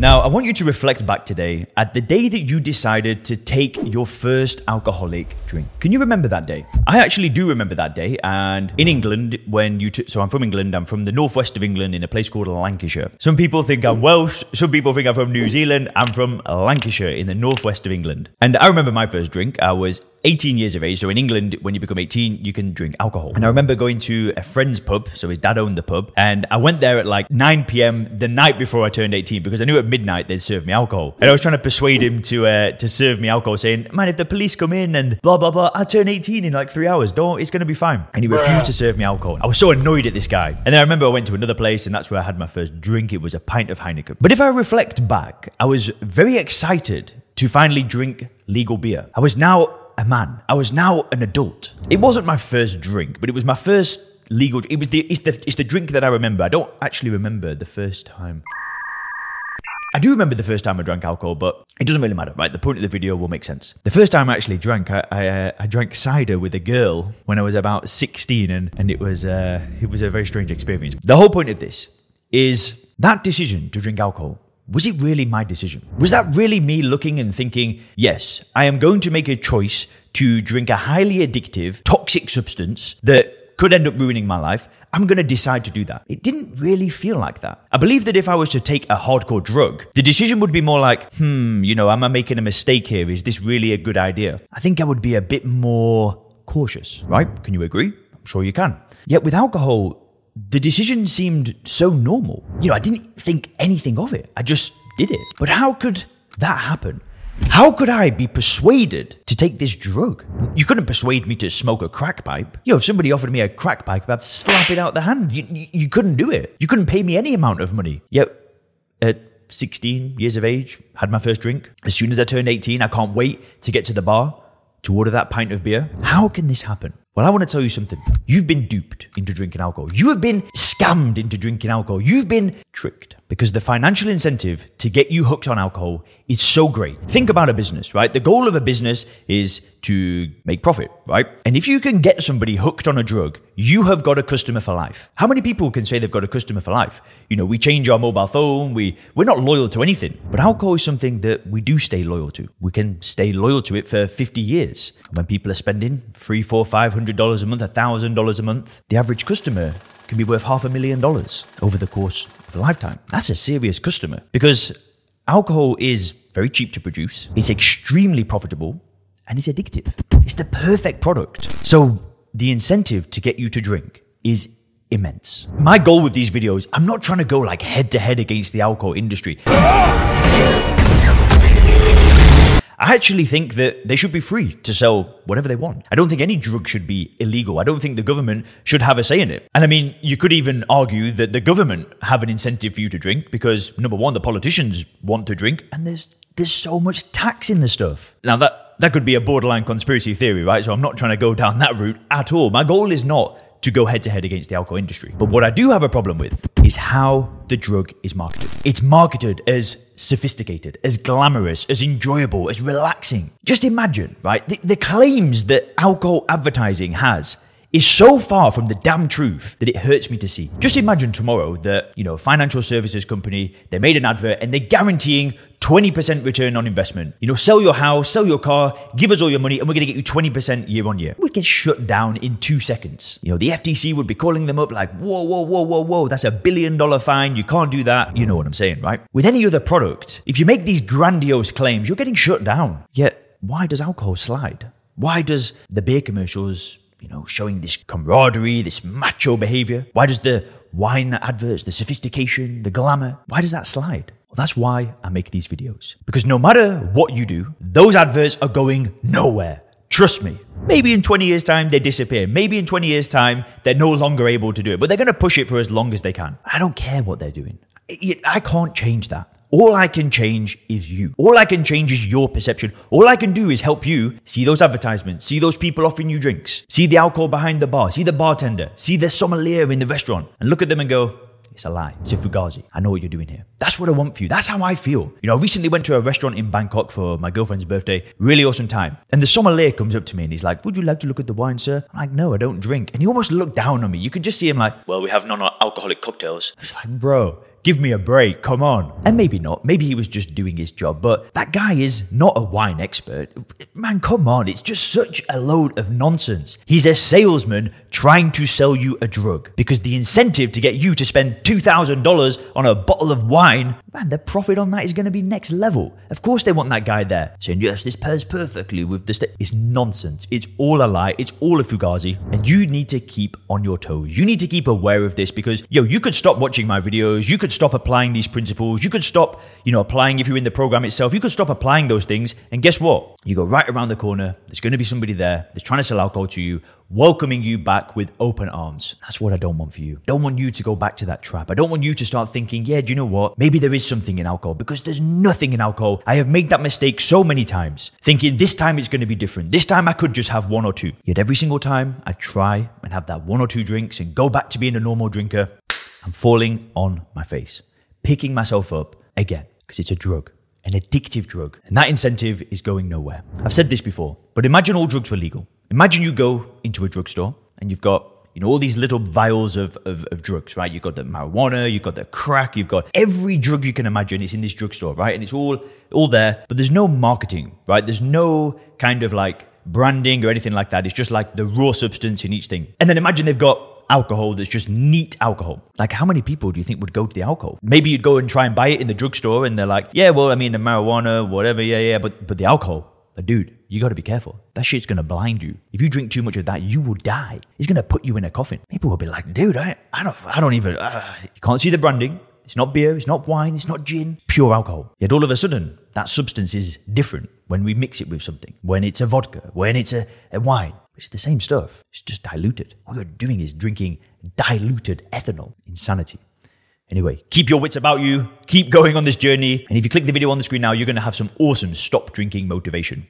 Now, I want you to reflect back today at the day that you decided to take your first alcoholic drink. Can you remember that day? I actually do remember that day. And in England, when you took, so I'm from England, I'm from the northwest of England in a place called Lancashire. Some people think I'm Welsh, some people think I'm from New Zealand. I'm from Lancashire in the northwest of England. And I remember my first drink. I was 18 years of age. So in England, when you become 18, you can drink alcohol. And I remember going to a friend's pub. So his dad owned the pub. And I went there at like 9 p.m. the night before I turned 18 because I knew at midnight they'd serve me alcohol. And I was trying to persuade him to uh, to serve me alcohol, saying, man, if the police come in and blah, blah, blah, I'll turn 18 in like three hours. Don't, it's going to be fine. And he refused to serve me alcohol. I was so annoyed at this guy. And then I remember I went to another place and that's where I had my first drink. It was a pint of Heineken. But if I reflect back, I was very excited to finally drink legal beer. I was now a man. I was now an adult. It wasn't my first drink, but it was my first legal. It was the it's the it's the drink that I remember. I don't actually remember the first time. I do remember the first time I drank alcohol, but it doesn't really matter, right? The point of the video will make sense. The first time I actually drank, I I, uh, I drank cider with a girl when I was about sixteen, and and it was uh, it was a very strange experience. The whole point of this is that decision to drink alcohol was it really my decision? Was that really me looking and thinking, yes, I am going to make a choice to drink a highly addictive, toxic substance that could end up ruining my life? I'm going to decide to do that. It didn't really feel like that. I believe that if I was to take a hardcore drug, the decision would be more like, hmm, you know, am I making a mistake here? Is this really a good idea? I think I would be a bit more cautious, right? Can you agree? I'm sure you can. Yet with alcohol, the decision seemed so normal. You know, I didn't think anything of it. I just did it. But how could that happen? How could I be persuaded to take this drug? You couldn't persuade me to smoke a crack pipe. You know, if somebody offered me a crack pipe, I'd slap it out the hand. You, you, you couldn't do it. You couldn't pay me any amount of money. Yet, at 16 years of age, had my first drink. As soon as I turned 18, I can't wait to get to the bar to order that pint of beer. How can this happen? Well, I want to tell you something. You've been duped into drinking alcohol. You have been scammed into drinking alcohol. You've been tricked because the financial incentive to get you hooked on alcohol is so great. Think about a business, right? The goal of a business is to make profit, right? And if you can get somebody hooked on a drug, you have got a customer for life. How many people can say they've got a customer for life? You know, we change our mobile phone, we we're not loyal to anything. But alcohol is something that we do stay loyal to. We can stay loyal to it for 50 years. When people are spending three, four, five hundred dollars a month, a thousand dollars a month, the average customer can be worth half a million dollars over the course lifetime. That's a serious customer because alcohol is very cheap to produce, it's extremely profitable, and it's addictive. It's the perfect product. So the incentive to get you to drink is immense. My goal with these videos, I'm not trying to go like head to head against the alcohol industry. I actually think that they should be free to sell whatever they want. I don't think any drug should be illegal. I don't think the government should have a say in it. And I mean, you could even argue that the government have an incentive for you to drink because number one, the politicians want to drink, and there's there's so much tax in the stuff. Now that that could be a borderline conspiracy theory, right? So I'm not trying to go down that route at all. My goal is not to go head to head against the alcohol industry. But what I do have a problem with is how the drug is marketed. It's marketed as sophisticated, as glamorous, as enjoyable, as relaxing. Just imagine, right? The, the claims that alcohol advertising has is so far from the damn truth that it hurts me to see. Just imagine tomorrow that, you know, a financial services company, they made an advert and they're guaranteeing 20% return on investment. You know, sell your house, sell your car, give us all your money, and we're going to get you 20% year on year. We'd get shut down in two seconds. You know, the FTC would be calling them up like, whoa, whoa, whoa, whoa, whoa, that's a billion dollar fine. You can't do that. You know what I'm saying, right? With any other product, if you make these grandiose claims, you're getting shut down. Yet, why does alcohol slide? Why does the beer commercials you know, showing this camaraderie, this macho behavior? Why does the wine adverts, the sophistication, the glamour, why does that slide? Well, that's why I make these videos. Because no matter what you do, those adverts are going nowhere. Trust me. Maybe in 20 years' time they disappear. Maybe in 20 years' time they're no longer able to do it, but they're going to push it for as long as they can. I don't care what they're doing. I can't change that. All I can change is you. All I can change is your perception. All I can do is help you see those advertisements, see those people offering you drinks, see the alcohol behind the bar, see the bartender, see the sommelier in the restaurant, and look at them and go, it's a lie. It's a fugazi. I know what you're doing here. That's what I want for you. That's how I feel. You know, I recently went to a restaurant in Bangkok for my girlfriend's birthday. Really awesome time. And the sommelier comes up to me and he's like, Would you like to look at the wine, sir? I'm like, No, I don't drink. And he almost looked down on me. You could just see him like, Well, we have non alcoholic cocktails. I was like, Bro, Give me a break, come on. And maybe not. Maybe he was just doing his job, but that guy is not a wine expert. Man, come on. It's just such a load of nonsense. He's a salesman trying to sell you a drug because the incentive to get you to spend $2,000 on a bottle of wine, man, the profit on that is going to be next level. Of course, they want that guy there saying, yes, this pairs perfectly with this. It's nonsense. It's all a lie. It's all a fugazi. And you need to keep on your toes. You need to keep aware of this because, yo, you could stop watching my videos. You could stop applying these principles. You could stop, you know, applying if you're in the program itself. You could stop applying those things. And guess what? You go right around the corner. There's going to be somebody there that's trying to sell alcohol to you welcoming you back with open arms. That's what I don't want for you. Don't want you to go back to that trap. I don't want you to start thinking, yeah, do you know what? Maybe there is something in alcohol because there's nothing in alcohol. I have made that mistake so many times, thinking this time it's going to be different. This time I could just have one or two. Yet every single time I try and have that one or two drinks and go back to being a normal drinker, Falling on my face, picking myself up again because it's a drug an addictive drug, and that incentive is going nowhere. I've said this before, but imagine all drugs were legal. Imagine you go into a drugstore and you've got you know all these little vials of, of, of, drugs right? You've got the marijuana you've got the crack you've got every drug you can imagine is in this drugstore right? And it's all all there but there's no marketing right? There's no kind of like branding or anything like that. It's just like the raw substance in each thing. And then imagine they've got alcohol that's just neat alcohol. Like, how many people do you think would go to the alcohol? Maybe you'd go and try and buy it in the drugstore, and they're like, "Yeah, well, I mean, the marijuana, whatever, yeah, yeah, but but the alcohol, dude, you got to be careful. That shit's to blind you. If you drink too much of that, you will die. It's to put you in a coffin. People will be like, dude, I, I don't, I don't even, uh, you can't see the branding. It's not beer, it's not wine, it's not gin, pure alcohol. Yet all of a sudden, that substance is different when we mix it with something. When it's a vodka, when it's a, a wine. It's the same stuff. It's just diluted. What you're doing is drinking diluted ethanol. Insanity. Anyway, keep your wits about you, keep going on this journey, and if you click the video on the screen now, you're going to have some awesome stop drinking motivation.